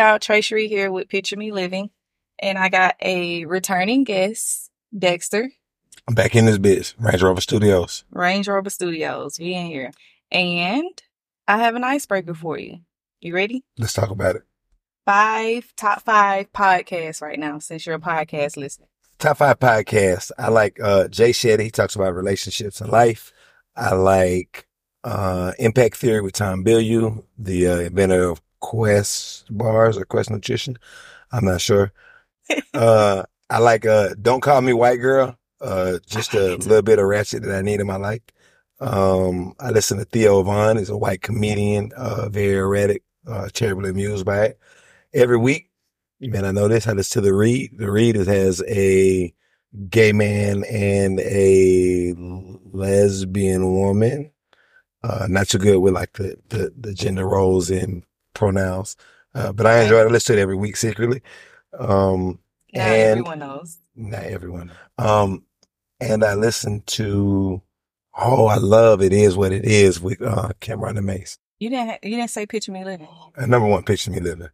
Y'all, Tracery here with Picture Me Living, and I got a returning guest, Dexter, I'm back in this bitch. Range Rover Studios. Range Rover Studios. We in here, and I have an icebreaker for you. You ready? Let's talk about it. Five top five podcasts right now, since you're a podcast listener. Top five podcasts. I like uh Jay Shetty. He talks about relationships and life. I like uh Impact Theory with Tom Bilyeu, the uh, inventor of Quest bars or Quest Nutrition. I'm not sure. uh I like uh Don't Call Me White Girl. Uh just a little bit of ratchet that I need in my life. Um I listen to Theo Von, he's a white comedian, uh very erratic, uh terribly amused by it. Every week, you I know this, I listen to The Read. The Read has a gay man and a lesbian woman. Uh, not too good with like the, the, the gender roles and pronouns. Uh, but I enjoy it. I listen to it every week secretly. Um, Now and everyone knows. not everyone. Um, and I listen to, oh, I love It Is What It Is with, uh, Cam'ron and Mase. You didn't. You didn't say Picture Me Living. Uh, number one, Picture Me Living.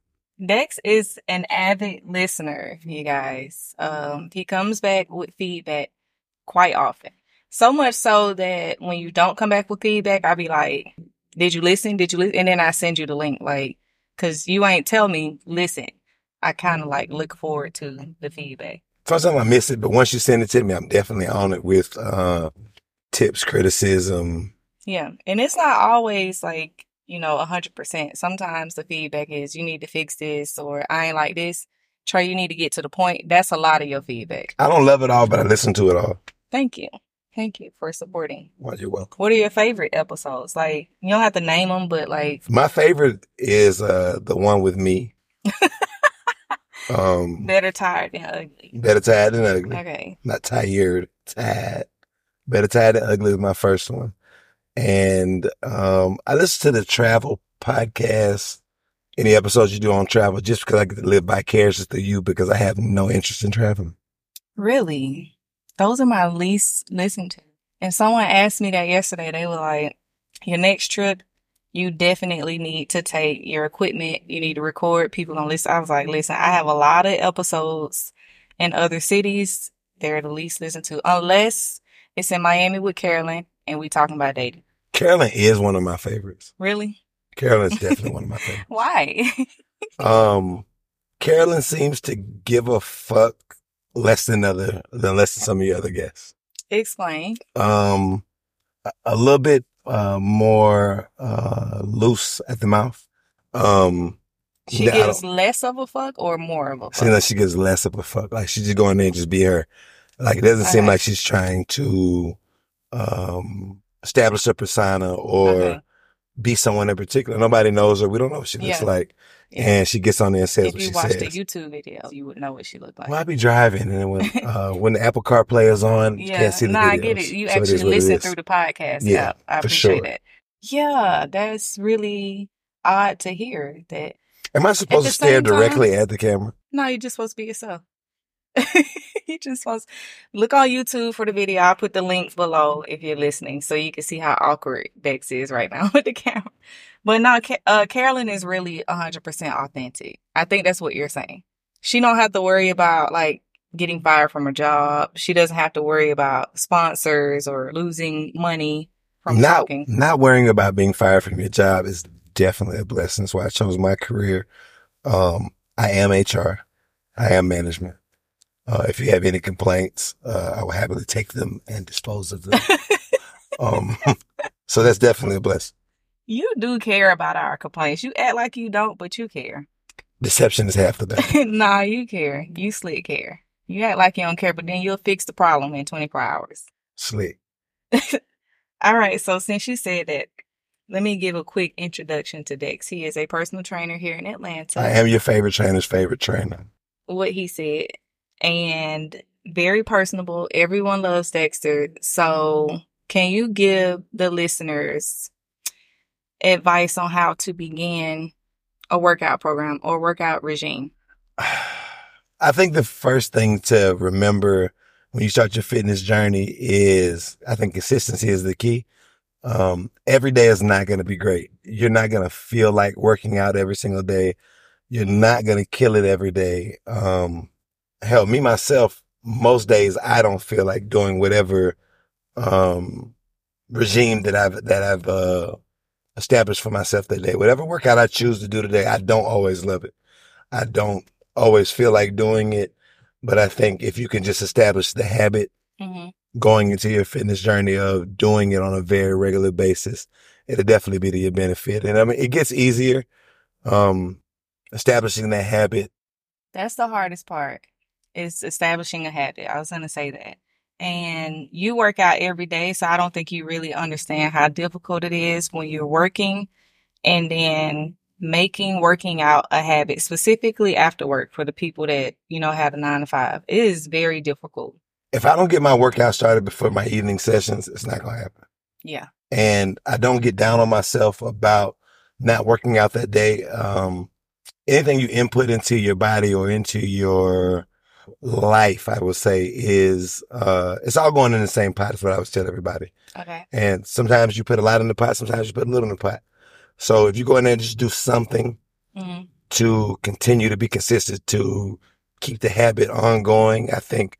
Dex is an avid listener, you guys. Um, he comes back with feedback quite often. So much so that when you don't come back with feedback, I'll be like, did you listen? Did you listen? And then I send you the link, like, cause you ain't tell me, listen. I kind of like look forward to the feedback. Sometimes I miss it, but once you send it to me, I'm definitely on it with, uh, tips, criticism. Yeah. And it's not always like, you know, a hundred percent. Sometimes the feedback is you need to fix this or I ain't like this. Trey, you need to get to the point. That's a lot of your feedback. I don't love it all, but I listen to it all. Thank you. Thank you for supporting. Well, you're welcome. What are your favorite episodes? Like, you don't have to name them, but like, My favorite is, uh, the one with me. um, better tired than ugly. better tired than ugly. Okay. not tired, tired. Better tired than ugly is my first one. And um I listen to the travel podcast, any episodes you do on travel, just because I get to live vicariously through you because I have no interest in traveling. Really? Those are my least listened to. And someone asked me that yesterday. They were like, your next trip, you definitely need to take your equipment. You need to record. People gonna listen. I was like, listen, I have a lot of episodes in other cities. They're the least listened to unless it's in Miami with Carolyn and we talking about dating. Carolyn is one of my favorites. Really? Carolyn is definitely one of my favorites. Why? Um Carolyn seems to give a fuck less than other than less than some of your other guests. Explain. um a- a little bit uh more uh loose at the mouth um She yeah, gives less of a fuck or more of a fuck? seems like she gives less of a fuck like she just go in there and just be her like it doesn't seem Okay. like she's trying to um establish a persona or Okay. be someone in particular nobody knows her we don't know what she looks Yeah. like And she gets on there and says if what you she watched says the YouTube video, you would know what she looked like. well, I be driving, and then when uh, when the Apple CarPlay is on, you Yeah, can't see the nah, I get it. You So actually it listen is. through the podcast. Yeah, Yeah, I for appreciate sure. that. Yeah, that's really odd to hear that. Am I supposed to stare same time- directly at the camera? No, you're just supposed to be yourself. you just supposed look on YouTube for the video. I'll put the link below if you're listening, so you can see how awkward Dex is right now with the camera. But no, Ca- uh, Carolyn is really 100% authentic. I think that's what you're saying. She don't have to worry about like getting fired from her job. She doesn't have to worry about sponsors or losing money from not talking. not worrying about being fired from your job is definitely a blessing. That's why I chose my career. Um, I am HR. I am management. Uh, if you have any complaints, uh, I will happily take them and dispose of them. um, so that's definitely a blessing. You do care about our complaints. You act like you don't, but you care. Deception is half the battle. nah, you care. You slick care. You act like you don't care, but then you'll fix the problem in 24 hours. Slick. All right. So since you said that, let me give a quick introduction to Dex. He is a personal trainer here in Atlanta. I am your favorite trainer's favorite trainer. what he said and very personable. Everyone loves Dexter. So can you give the listeners advice on how to begin a workout program or workout regime? I think the first thing to remember when you start your fitness journey is I think consistency is the key. Um, every day is not going to be great. You're not going to feel like working out every single day. You're not going to kill it every day. Um, hell, me myself, most days I don't feel like doing whatever, um, regime that I've, that I've, uh, established for myself that day. Whatever workout I choose to do today, I don't always love it. I don't always feel like doing it, but I think if you can just establish the habit hmm going into your fitness journey of doing it on a very regular basis, it'll definitely be to your benefit. And I mean, it gets easier. Um, establishing that habit. That's the hardest part is establishing a habit. I was going to say that. And you work out every day, so I don't think you really understand how difficult it is when you're working and then making working out a habit, specifically after work for the people that, you know, have a nine to five. It is very difficult. If I don't get my workout started before my evening sessions, it's not going to happen. Yeah. And I don't get down on myself about not working out that day. Um, anything you input into your body or into your life, I would say is, uh, it's all going in the same pot is what I always tell everybody. Okay. And sometimes you put a lot in the pot, sometimes you put a little in the pot. So if you go in there and just do something hmm to continue to be consistent, to keep the habit ongoing, I think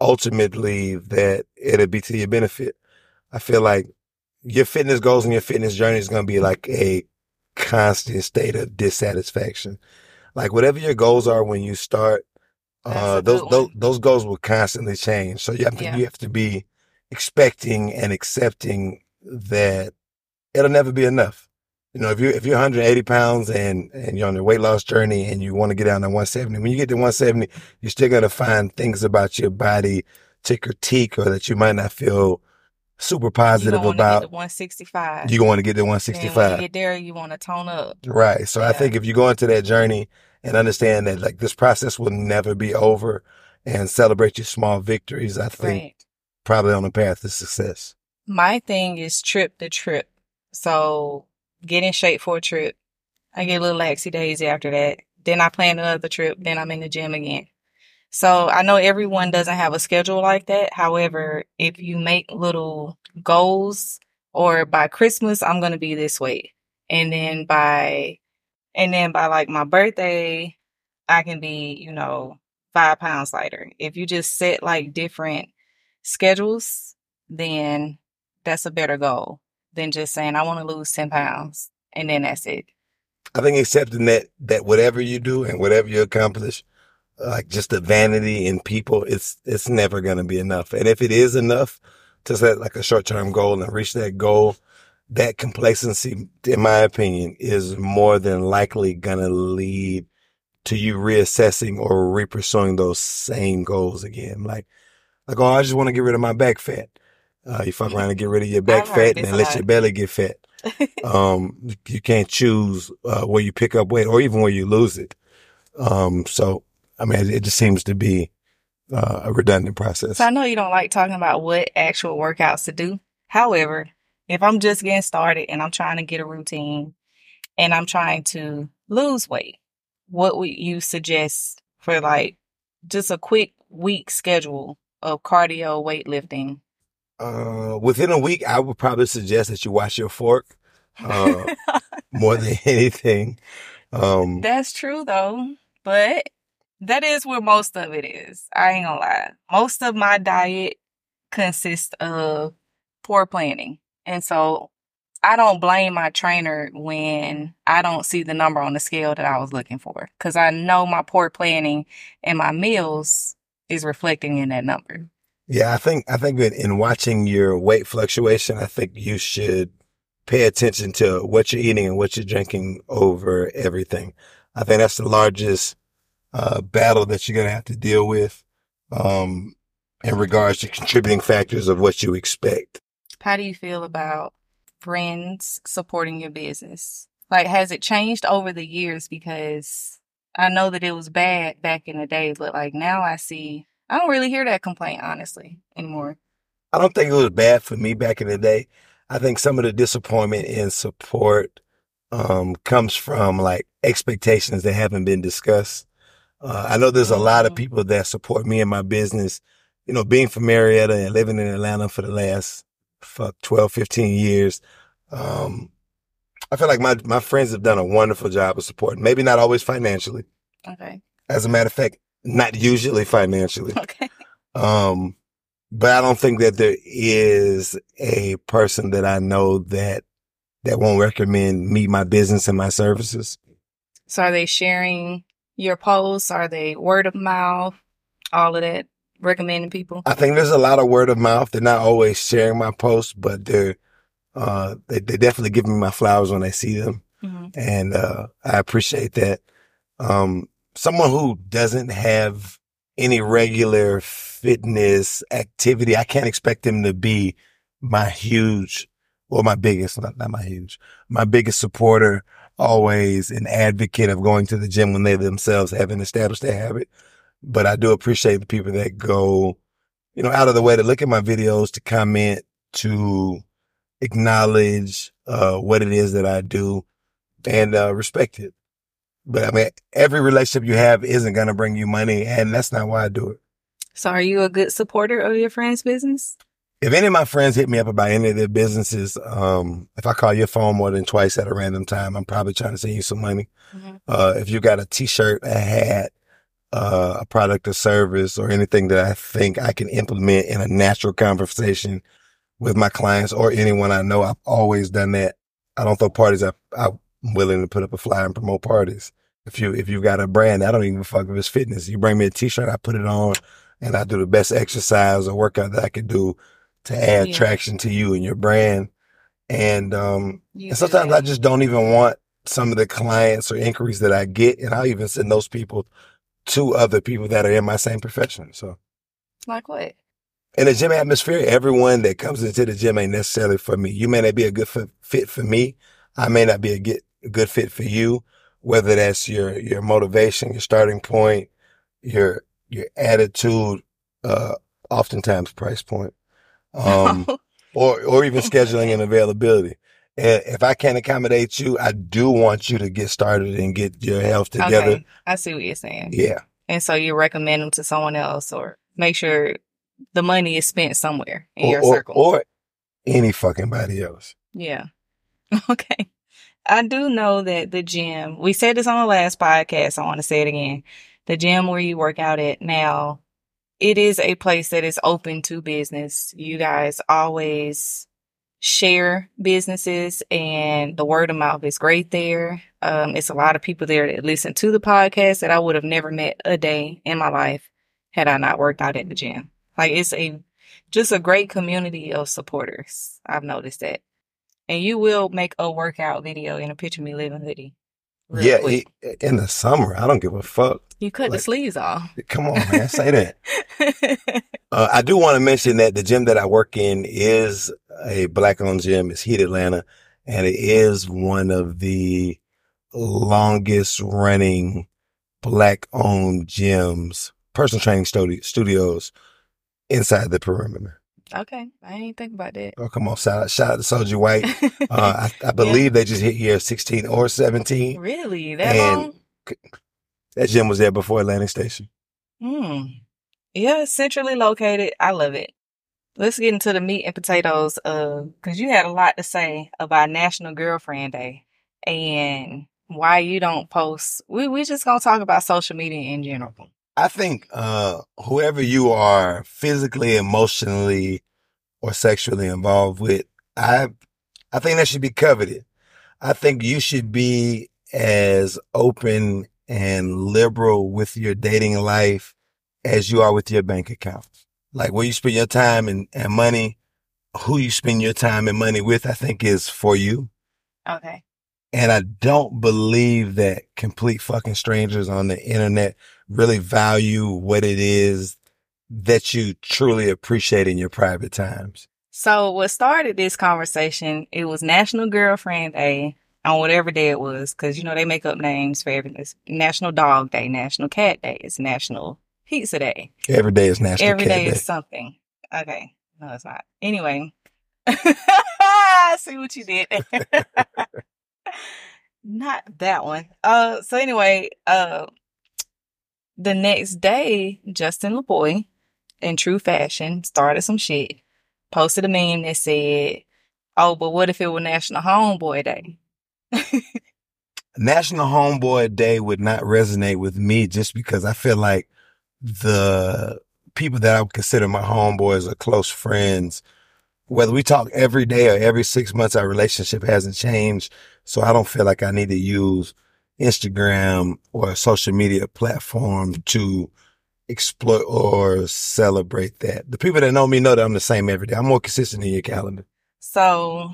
ultimately that it'll be to your benefit. I feel like your fitness goals and your fitness journey is going to be like a constant state of dissatisfaction. Like whatever your goals are when you start, That's uh, those, those, those goals will constantly change. So you have to, Yeah. you have to be expecting and accepting that it'll never be enough. You know, if you if you're 180 pounds and and you're on your weight loss journey and you want to get down to 170, when you get to 170, you're still gonna find things about your body to critique or that you might not feel super positive get about. to 165. You want to get to Then when you 165, get there, you want to tone up. right? So I think if you go into that journey and understand that like this process will never be over, and celebrate your small victories, I think Right. probably on the path to success. My thing is trip to trip. So get in shape for a trip. I get a little laxy daisy after that. Then I plan another trip. Then I'm in the gym again. So I know everyone doesn't have a schedule like that. However, if you make little goals or by Christmas, I'm going to be this way. And then by, and then by like my birthday, I can be, you know, five pounds lighter. If you just set like different schedules, then that's a better goal than just saying, I want to lose 10 pounds. And then that's it. I think accepting that that whatever you do and whatever you accomplish, like just the vanity in people, it's it's never gonna be enough. And if it is enough to set like a short term goal and reach that goal, that complacency, in my opinion, is more than likely gonna lead to you reassessing or repursuing those same goals again. Like like oh, I just want to get rid of my back fat. Uh, you fuck around and get rid of your back fat and let your belly get fat um you can't choose uh, where you pick up weight or even where you lose it um so i mean it just seems to be uh, a redundant process So I know you don't like talking about what actual workouts to do. However, if I'm just getting started and I'm trying to get a routine and I'm trying to lose weight, what would you suggest for like just a quick week schedule of cardio weightlifting? uh within a week i would probably suggest that you watch your fork uh more than anything um That's true though, but that is where most of it is. I ain't gonna lie. Most of my diet consists of poor planning. And so I don't blame my trainer when I don't see the number on the scale that I was looking for. Cause I know my poor planning and my meals is reflecting in that number. yeah i think i think that in watching your weight fluctuation i think you should pay attention to what you're eating and what you're drinking over everything i think that's the largest uh, battle that you're going to have to deal with um, in regards to contributing factors of what you expect. How do you feel about friends supporting your business? Like, has it changed over the years? Because I know that it was bad back in the day, but like now I see, I don't really hear that complaint, honestly, anymore. I don't think it was bad for me back in the day. I think some of the disappointment in support um, comes from like expectations that haven't been discussed. Uh, I know there's a lot of Mhm. people that support me in my business. You know, being from Marietta and living in Atlanta for the last fuck 12, 15 years. Um, I feel like my, my friends have done a wonderful job of supporting. Maybe not always financially. Okay. As a matter of fact, not usually financially. Okay. Um, but I don't think that there is a person that I know that that won't recommend me, my business, and my services. So are they sharing your posts? Are they word of mouth? All of that, recommending people. I think there's a lot of word of mouth. They're not always sharing my posts, but they're uh, they they definitely give me my flowers when I see them, hmm and uh, I appreciate that. Um, someone who doesn't have any regular fitness activity, I can't expect them to be my huge or my biggest, not, not my huge, my biggest supporter, always an advocate of going to the gym when they themselves haven't established a habit. But I do appreciate the people that go, you know, out of the way to look at my videos, to comment, to acknowledge, uh, what it is that I do and, uh, respect it. But I mean, every relationship you have isn't going to bring you money. And that's not why I do it. So are you a good supporter of your friend's business? If any of my friends hit me up about any of their businesses, um, if I call your phone more than twice at a random time, I'm probably trying to send you some money. Mhm. Uh, if you got a t-shirt, a hat, uh, a product or service or anything that I think I can implement in a natural conversation with my clients or anyone I know, I've always done that. I don't throw parties. I, I'm willing to put up a flyer and promote parties. If you, if you've got a brand, I don't even fuck if it's fitness. You bring me a t-shirt, I put it on and I do the best exercise or workout that I could do to add Yeah. traction to you and your brand. And, um, You and sometimes that. I just don't even want some of the clients or inquiries that I get. And I'll even send those people to other people that are in my same profession. So like what? in the gym atmosphere, everyone that comes into the gym ain't necessarily for me. You may not be a good fit, fit for me. I may not be a, get, good fit for you, whether that's your, your motivation, your starting point, your, your attitude, uh, oftentimes price point. Um, or or even scheduling and availability. And if I can't accommodate you, I do want you to get started and get your health together. Okay. I see what you're saying. Yeah, And so you recommend them to someone else or make sure the money is spent somewhere in or, your or, circle. or any fucking body else. Yeah. Okay. I do know that the gym, we said this on the last podcast. I want to say it again. The gym where you work out at now, it is a place that is open to business. You guys always share businesses and the word of mouth is great there. Um, it's a lot of people there that listen to the podcast that I would have never met a day in my life had I not worked out at the gym. Like it's a, just a great community of supporters. I've noticed that. And you will make a workout video in a picture of me living hoodie. Real yeah, quick. in the summer, I don't give a fuck. you cut the sleeves off. Come on, man, say that. Uh, I do want to mention that the gym that I work in is a black-owned gym. It's Heat Atlanta, and it is one of the longest-running black-owned gyms, personal training studios inside the perimeter. Okay. I didn't think about that. Oh, come on. Shout out, shout out to Soldier White. Uh, I, I believe they just hit year 16 or 17. really? That long? That gym was there before Atlantic Station. Hmm. Yeah, centrally located. I love it. Let's get into the meat and potatoes. Uh, cause you had a lot to say about National Girlfriend Day and why you don't post. We we just gonna talk about social media in general. I think, uh, whoever you are physically, emotionally, or sexually involved with, I, I think that should be coveted. I think you should be as open and liberal with your dating life as you are with your bank account. Like where you spend your time and, and money, who you spend your time and money with, I think is for you. Okay. And I don't believe that complete fucking strangers on the internet really value what it is that you truly appreciate in your private times. So what started this conversation? It was National Girlfriend Day on whatever day it was, because you know they make up names for everything. It's National Dog Day, National Cat Day, it's National Pizza Day. Every day is National Every Cat day Day. is something. Okay. No, it's not. Anyway. I see what you did. not that one. Uh so anyway, uh the next day, Justin LaBoy, in true fashion, started some shit. Posted a meme that said, Oh, but what if it were National Homeboy Day? National Homeboy Day would not resonate with me just because I feel like the people that I would consider my homeboys or close friends, whether we talk every day or every six months, our relationship hasn't changed. So I don't feel like I need to use Instagram or a social media platform to exploit or celebrate that. The people that know me know that I'm the same every day. I'm more consistent in your calendar. So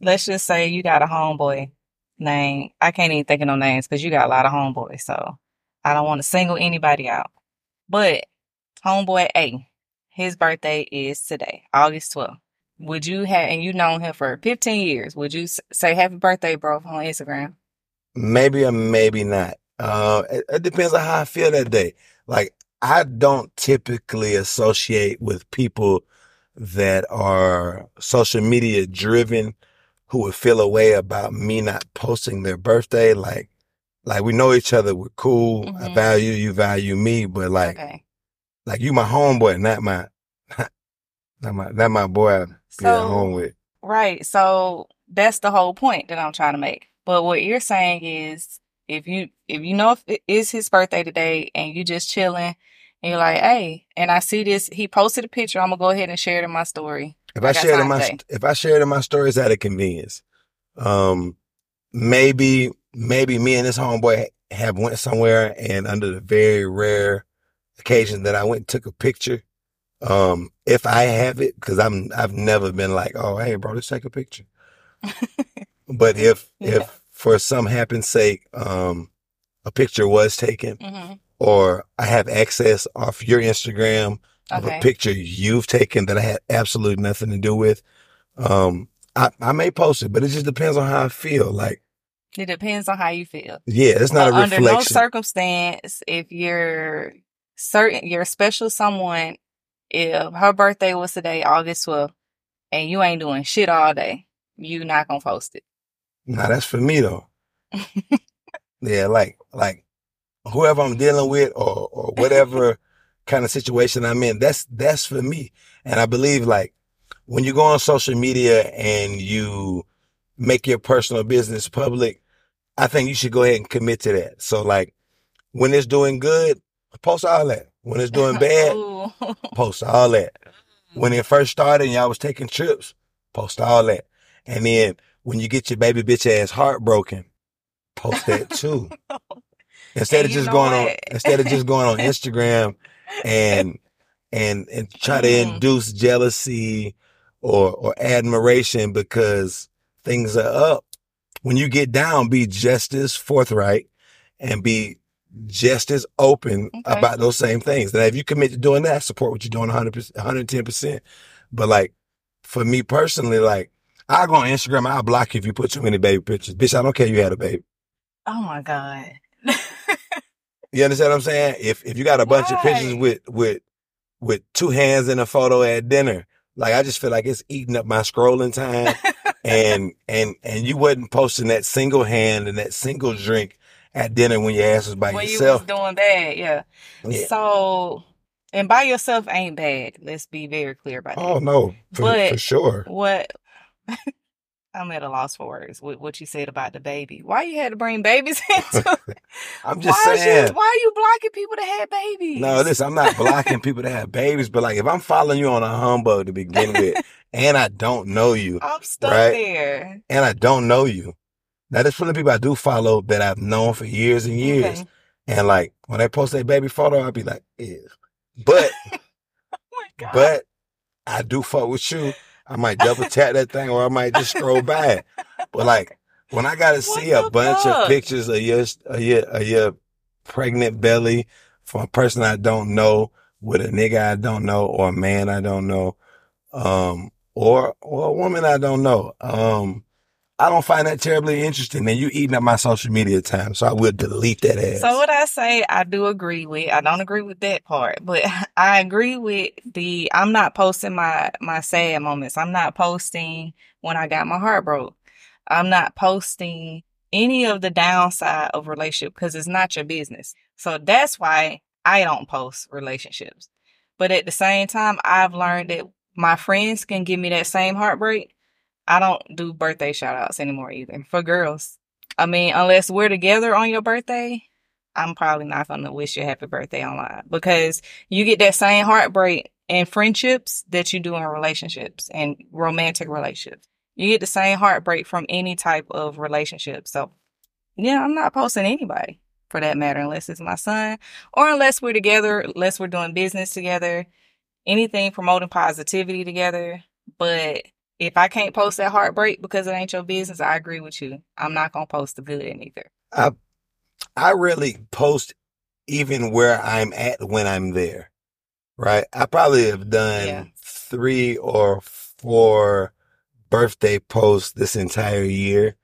let's just say you got a homeboy name. I can't even think of no names because you got a lot of homeboys. So I don't want to single anybody out. But homeboy A, his birthday is today, August 12th. Would you have, and you known him for 15 years, would you say happy birthday, bro, on Instagram? Maybe or maybe not. Uh, it, it depends on how I feel that day. Like, I don't typically associate with people that are social media driven who would feel a way about me not posting their birthday. Like, like we know each other. We're cool. I Mhm. value you, value me, but like, Okay. like you my homeboy, not my, not my, not my boy Be home So, with. right. So that's the whole point that I'm trying to make. But what you're saying is if you, if you know if it is his birthday today and you just chilling and you're like, hey, and I see this, he posted a picture. I'm going to go ahead and share it in my story. If I I got shared in my, today. if I shared in my story, stories out of convenience, um, maybe, maybe me and this homeboy have went somewhere and under the very rare occasion that I went and took a picture, um, if I have it, cause I'm, I've never been like, oh, hey, bro, let's take a picture. But if, Yeah. if for some happen sake, um, a picture was taken hmm or I have access off your Instagram of Okay. a picture you've taken that I had absolutely nothing to do with, um, I, I may post it, but it just depends on how I feel. Like, It depends on how you feel. yeah, it's not a under no circumstance, if you're certain, you're a special someone, if her birthday was today, August 12th, and you ain't doing shit all day, you not gonna post it. Nah, that's for me though. yeah, like, like whoever I'm dealing with or, or whatever kind of situation I'm in, that's, that's for me. And I believe like when you go on social media and you make your personal business public, I think you should go ahead and commit to that. So like when it's doing good, post all that. When it's doing bad, post all that. When it first started and y'all was taking trips, post all that. And then when you get your baby bitch ass heartbroken, post that too. Instead of just going on, instead of just going on Instagram and, and, and try to Mhm. induce jealousy or, or admiration because things are up. When you get down, be just as forthright and be just as open Okay. about those same things. And if you commit to doing that, support what you're doing 100%, 110%. But like, for me personally, like, I go on Instagram, I'll block you if you put too many baby pictures. Bitch, I don't care you had a baby. oh my God. You understand what I'm saying? If, if you got a bunch of pictures with, with, with two hands in a photo at dinner, like, I just feel like it's eating up my scrolling time. and, and, and you wasn't posting that single hand and that single drink at dinner when your ass was by when you yourself. was doing bad, yeah. Yeah. So, and by yourself ain't bad. Let's be very clear about that. Oh no, for, But- for sure. What I'm at a loss for words with what you said about the baby. Why you had to bring babies into it? I'm just why saying. You, why are you blocking people that had babies? No, listen, I'm not blocking people that have babies, but like if I'm following you on a humbug to begin with, and I don't know you, I'm stuck Right. there. and I don't know you, now there's plenty of people I do follow that I've known for years and years, Okay. and like when they post their baby photo, I'll be like, yeah. But Oh but I do fuck with you. I might double tap that thing, or I might just scroll by it. But like when I gotta see a bunch fuck? of pictures of your of your of your pregnant belly from a person I don't know with a nigga I don't know or a man I don't know, um, or or a woman I don't know, um, I don't find that terribly interesting. And you eating up my social media time, so I will delete that ass. So what I say, I do agree with. I don't agree with that part, but I agree with the. I'm not posting my my sad moments. I'm not posting when I got my heart broke. I'm not posting any of the downside of relationship because it's not your business. So that's why I don't post relationships. But at the same time, I've learned that my friends can give me that same heartbreak. I don't do birthday shout outs anymore either for girls. I mean, unless we're together on your birthday, I'm probably not going to wish you a happy birthday online because you get that same heartbreak in friendships that you do in relationships and romantic relationships. You get the same heartbreak from any type of relationship. So, yeah, I'm not posting anybody for that matter, unless it's my son or unless we're together, unless we're doing business together, anything promoting positivity together. But if I can't post that heartbreak because it ain't your business, I agree with you. I'm not going to post the good either. I I really post even where I'm at when I'm there. Right? I probably have done Yeah. three or four birthday posts this entire year.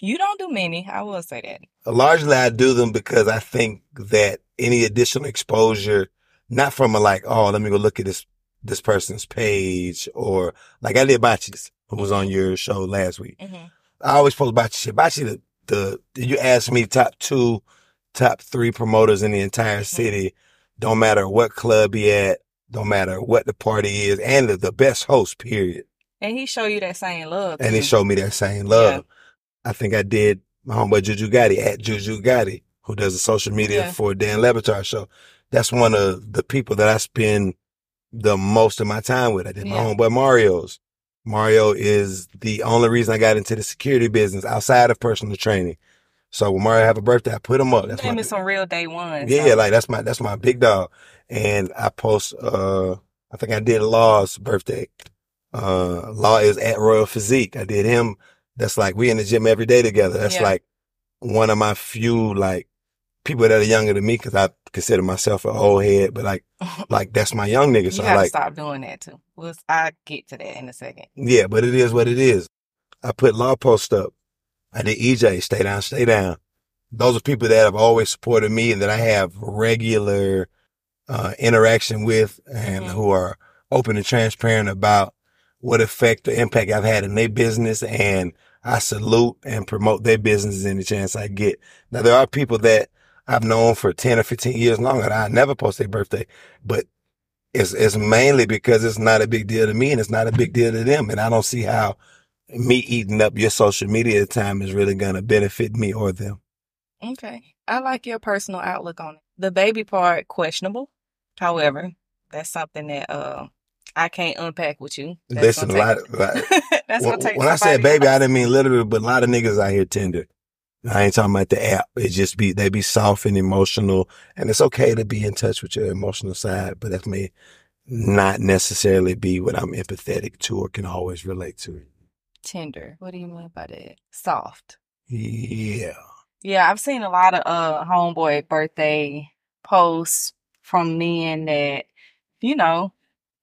You don't do many. I will say that. Largely I do them because I think that any additional exposure, not from a like, oh, let me go look at this this person's page or like I did Bachi's, who was on your show last week. Mm-hmm. I always post Bachi shit. Bachi the the you ask me top two, top three promoters in the entire city. Don't matter what club he at, don't matter what the party is, and the, the best host, period. And he showed you that same love. And he showed me that same love. I think I did my homeboy Juju Gotti at Juju Gotti, who does the social media Yeah. for Dan Levitar show. That's one of the people that I spend the most of my time with. I did my Yeah. homeboy Mario's. Mario is the only reason I got into the security business outside of personal training. So when Mario have a birthday, I put him up. That's my, some real day ones. yeah, so- like that's my that's my big dog. And I post uh I think I did Law's birthday. Uh Law is at Royal Physique. I did him. That's like we in the gym every day together. That's Yeah. like one of my few like people that are younger than me because I consider myself an old head, but like like that's my young nigga. you So I like stop doing that too. We'll, I get to that in a second. yeah, but it is what it is. I put law post up. I did EJ, stay down, stay down. Those are people that have always supported me and that I have regular uh, interaction with and Mhm. who are open and transparent about what effect or impact I've had in their business. And I salute and promote their businesses any chance I get. Now, there are people that I've known for 10 or 15 years longer that I never post their birthday, but it's, it's mainly because it's not a big deal to me and it's not a big deal to them. And I don't see how me eating up your social media time is really going to benefit me or them. Okay. I like your personal outlook on it. The baby part, questionable. However, that's something that uh, I can't unpack with you. That's Listen, a lot, of- lot that's take when I said baby, I didn't mean literally, but a lot of niggas out here tender. I ain't talking about the app. It just be, they be soft and emotional and it's okay to be in touch with your emotional side, but that may not necessarily be what I'm empathetic to or can always relate to. Tender. What do you mean by that? Soft. Yeah. Yeah, I've seen a lot of uh homeboy birthday posts from men that, you know,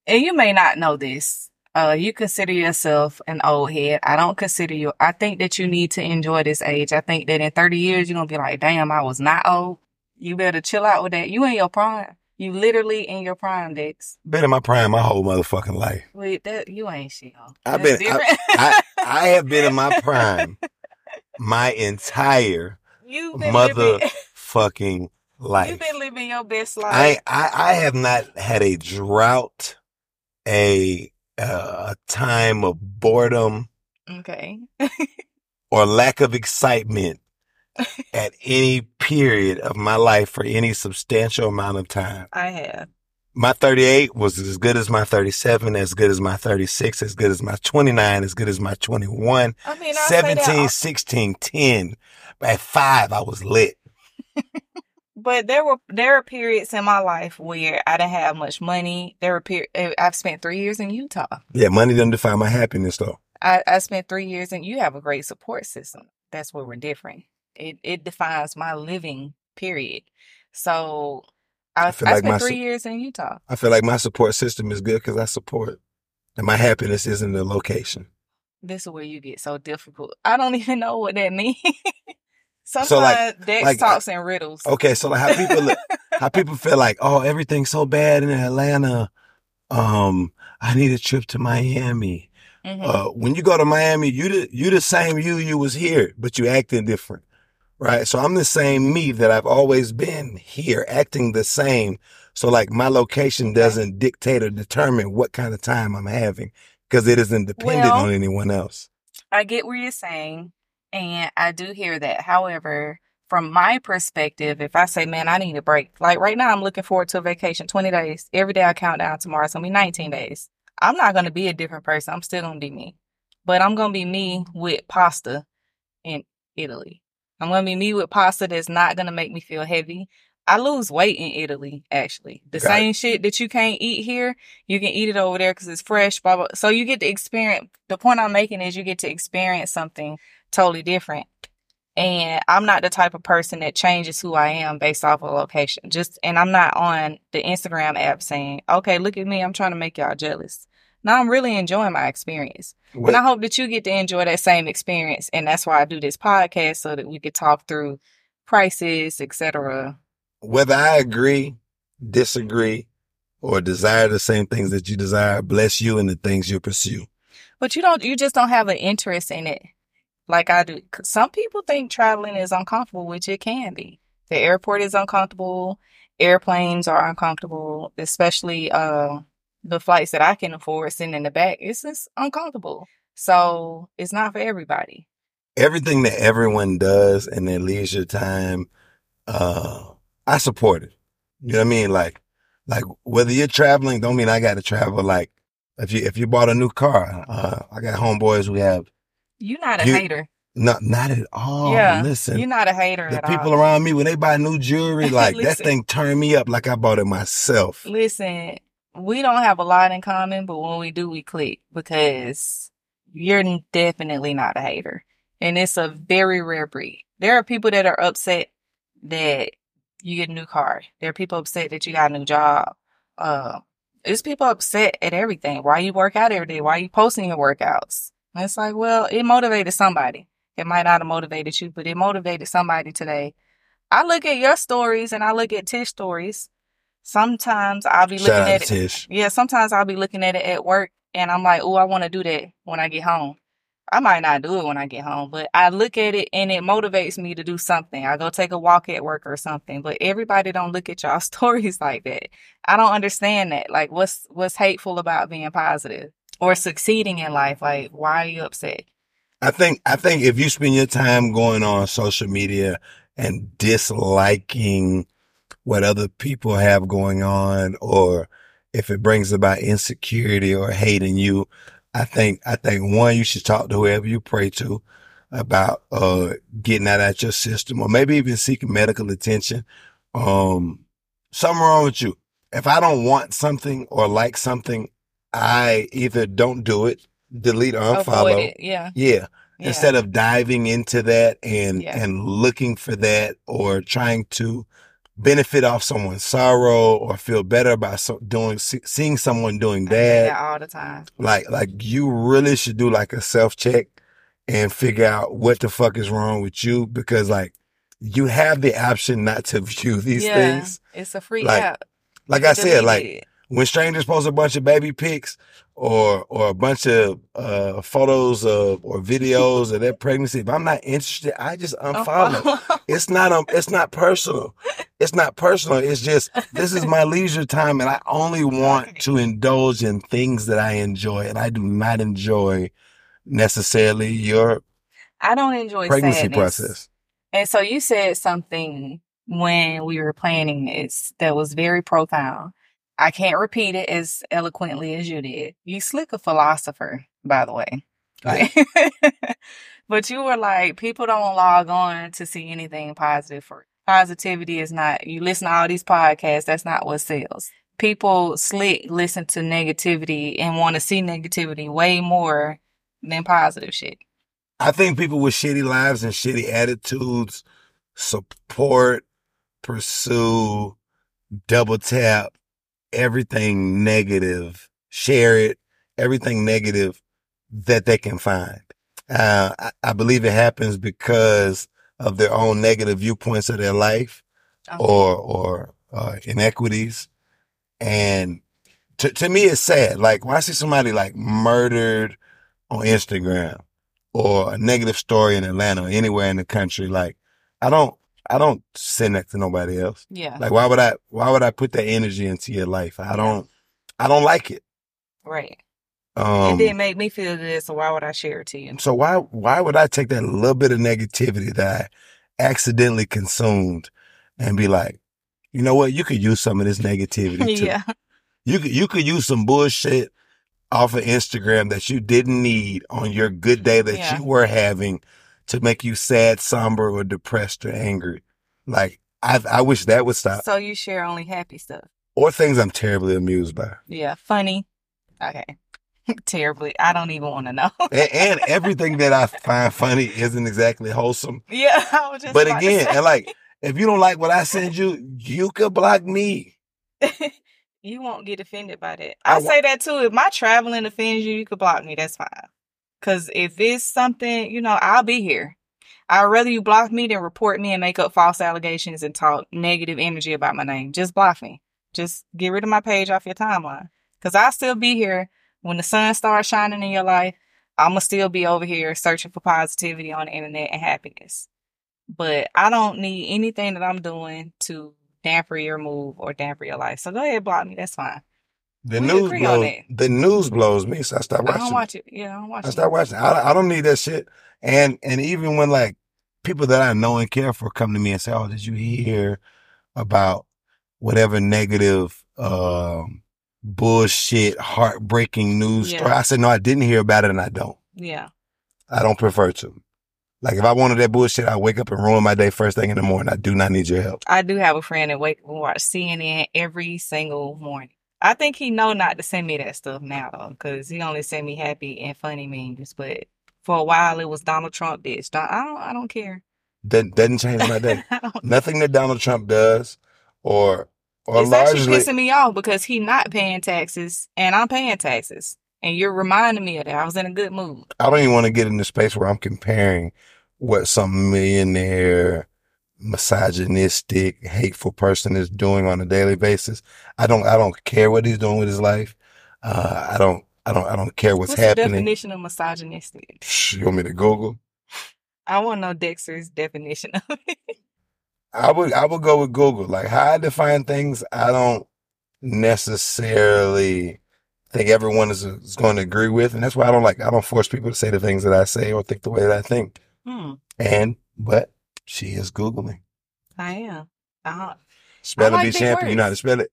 and you may not know this. Uh, you consider yourself an old head. I don't consider you. I think that you need to enjoy this age. I think that in 30 years, you're going to be like, damn, I was not old. You better chill out with that. You in your prime. You literally in your prime, Dex. Been in my prime my whole motherfucking life. Wait, that, you ain't shit. ho. I've been- I- I, I have been in my prime my entire You've been mother living, life. you've been living your best life. I, I I have not had a drought, a uh, a time of boredom okay. or lack of excitement at any period of my life for any substantial amount of time. I have. My 38 was as good as my 37, as good as my 36, as good as my 29, as good as my 21, I mean, I say 17, 16, 10. At five, I was lit. But there were there are periods in my life where I didn't have much money. There were per- eh, I've spent three years in Utah. Yeah, money doesn't define my happiness though. I, I spent three years and you have a great support system. That's where we're different. It it defines my living period. So I, I I, like spent my three years in Utah. I feel like my support system is good because I support. And my happiness isn't the location. This is where you get so difficult. I don't even know what that means. Sometimes So, like- Dex like- talks in riddles. Okay, so like how people how people feel like, oh, everything's so bad in Atlanta. Um, I need a trip to Miami. Mhm. Uh, when you go to Miami, you the you the same you you was here, but you acting different, right? So I'm the same me that I've always been here, acting the same. So like my location doesn't dictate or determine what kind of time I'm having because it isn't dependent Well- on anyone else. I get what you're saying. And I do hear that. However, from my perspective, if I say, man, I need a break, like right now, I'm looking forward to a vacation, 20 days. Every day I count down tomorrow. It's going to be 19 days. I'm not going to be a different person. I'm still going to be me. But I'm going to be me with pasta in Italy. I'm going to be me with pasta that's not going to make me feel heavy. I lose weight in Italy, actually. The Got same shit that you can't eat here, you can eat it over there because it's fresh, blah, blah. So you get to experience, the point I'm making is you get to experience something totally different. And I'm not the type of person that changes who I am based off of location. Just, and I'm not on the Instagram app saying, okay, look at me. I'm trying to make y'all jealous. Now I'm really enjoying my experience. What- And I hope that you get to enjoy that same experience. And that's why I do this podcast so that we could talk through prices, etc. whether I agree, disagree, or desire the same things that you desire, bless you in the things you pursue. But you don't, you just don't have an interest in it like I do. Some people think traveling is uncomfortable, which it can be. The airport is uncomfortable. Airplanes are uncomfortable, especially, uh, the flights that I can afford sitting in the back. It's just uncomfortable. So it's not for everybody. Everything that everyone does in their leisure time, uh, I support it. You know what I mean? Like, like whether you're traveling, don't mean I got to travel. Like, if you if you bought a new car, uh, I got homeboys who have You're not a You- hater. not not at all. Yeah, listen, You're not a hater the people all. around me when they buy new jewelry, like that thing turned me up like I bought it myself. Listen, we don't have a lot in common, but when we do, we click because you're definitely not a hater. And it's a very rare breed. There are people that are upset that you get a new car. There are people upset that you got a new job. Uh, there's people upset at everything. Why you work out every day? Why you posting your workouts? It's like, well, it motivated somebody. It might not have motivated you, but it motivated somebody today. I look at your stories and I look at Tish stories. Sometimes I'll be looking Shout at it. Tish. Yeah, sometimes I'll be looking at it at work and I'm like, oh, I want to do that when I get home. I might not do it when I get home, but I look at it and it motivates me to do something. I go take a walk at work or something. But everybody don't look at y'all stories like that. I don't understand that. Like what's what's hateful about being positive or succeeding in life? Like why are you upset? I think I think if you spend your time going on social media and disliking what other people have going on or if it brings about insecurity or hate in you, I think I think one you should talk to whoever you pray to about uh getting that out your system or maybe even seeking medical attention. Um something wrong with you. If I don't want something or like something, I either don't do it, delete or unfollow. It. Yeah. Yeah yeah. instead of diving into that and Yeah. and looking for that or trying to benefit off someone's sorrow or feel better about so, doing see, seeing someone doing that that all the time. like like you really should do like a self check and figure out what the fuck is wrong with you because like you have the option not to view these yeah. things It's a free Like, app. like You i said like it. When strangers post a bunch of baby pics or or a bunch of uh photos of or videos of their pregnancy, if I'm not interested, I just unfollow. It's not um it's not personal. It's not personal. It's just this is my leisure time and I only want to indulge in things that I enjoy and I do not enjoy necessarily your I don't enjoy pregnancy sadness. process. And so you said something when we were planning this that was very profound. I can't repeat it as eloquently as you did. You slick a philosopher, by the way. Like, but you were like, people don't log on to see anything positive for positivity is not you listen to all these podcasts, that's not what sells. People slick listen to negativity and want to see negativity way more than positive shit. I think people with shitty lives and shitty attitudes support, pursue, double tap everything negative, share it, everything negative that they can find. Uh, I, I believe it happens because of their own negative viewpoints of their life Okay. or, or, uh, inequities. And to, to me, it's sad. Like when I see somebody like murdered on Instagram or a negative story in Atlanta or anywhere in the country, like I don't, I don't send that to nobody else. Yeah. Like why would I, why would I put that energy into your life? I don't, I don't like it. Right. Um, it didn't make me feel good, so why would I share it to you? So why why would I take that little bit of negativity that I accidentally consumed and be like, you know what? You could use some of this negativity too. yeah. You could you could use some bullshit off of Instagram that you didn't need on your good day that Yeah. you were having to make you sad, somber, or depressed or angry. Like I I wish that would stop. So you share only happy stuff. Or things I'm terribly amused by. Yeah. Funny. Okay. Terribly. I don't even want to know. And, and everything that I find funny isn't exactly wholesome. yeah. I was just But again, and like if you don't like what I send you, you could block me. you won't get offended by that. I I, say that too. If my traveling offends you, you could block me. That's fine. Cause if it's something, you know, I'll be here. I'd rather you block me than report me and make up false allegations and talk negative energy about my name. Just block me. Just get rid of my page off your timeline. Cause I'll still be here when the sun starts shining in your life. I'ma still be over here searching for positivity on the internet and happiness. But I don't need anything that I'm doing to damper your mood or damper your life. So go ahead, block me. That's fine. The We news blows. The news blows me, so I I watching. don't watch it. Yeah, I don't watch I it. start watching. I, I don't need that shit. And and even when like people that I know and care for come to me and say, "Oh, did you hear about whatever negative, um, bullshit, heartbreaking news Yeah. story?" I said, "No, I didn't hear about it, and I don't. Yeah. I don't prefer to. Like if I wanted that bullshit, I wake up and ruin my day first thing in the morning. I do not need your help. I do have a friend that wake up and watch CNN every single morning. I think he know not to send me that stuff now though, because he only send me happy and funny memes. But for a while, it was Donald Trump. Don- I don't. I don't care. That doesn't change my day. Nothing that Donald Trump does, or or it's actually largely, pissing me off because he not paying taxes and I'm paying taxes, and you're reminding me of that. I was in a good mood. I don't even want to get in the space where I'm comparing what some millionaire, misogynistic, hateful person is doing on a daily basis. I don't, I don't care what he's doing with his life. Uh, I don't, I don't, I don't care what's, What's the happening. definition of misogynistic? You want me to Google? I want to know Dexter's definition of it. I would, I would go with Google. Like how I define things, I don't necessarily think everyone is, is going to agree with. And that's why I don't like, I don't force people to say the things that I say or think the way that I think. Hmm, And, but she is Googling. I am. Uh, Spell like it, be big champion. You know how to spell it?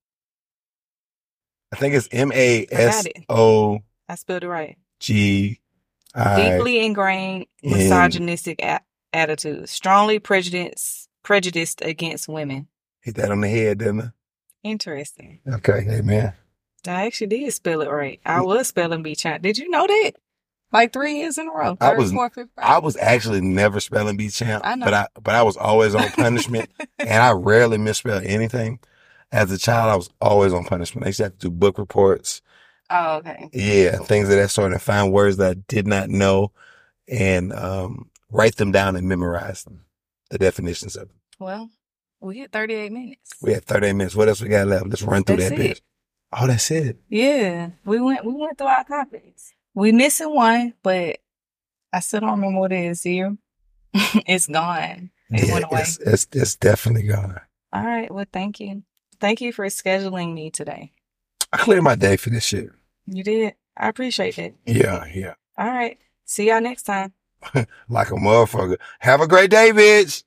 I think it's M A S. O I spelled it right. G I. Deeply ingrained in- misogynistic a- attitudes, strongly prejudiced prejudiced against women. Hit that on the head, didn't I? Interesting. Okay, hey man. I actually did spell it right. I was spelling bee champ. Did you know that? Like three years in a row. I was- fourth, fifth, I was actually never spelling bee champ, I know. but I but I was always on punishment, and I rarely misspell anything. As a child, I was always on punishment. I used to have to do book reports, Oh, okay. yeah, things of that sort, and find words that I did not know, and um, write them down and memorize them, the definitions of them. Well, we had 38 minutes. We had 38 minutes. What else we got left? Let's run through That's that it. bitch. Oh, that's it. Yeah, we went we went through our topics. We missing one, but I still don't remember what it is. Zero. it's gone. It Yeah, went away. it's, it's, it's definitely gone. All right. Well, thank you. Thank you for scheduling me today. I cleared my day for this shit. You did. I appreciate it. Yeah, yeah. All right. See y'all next time. Like a motherfucker. Have a great day, bitch.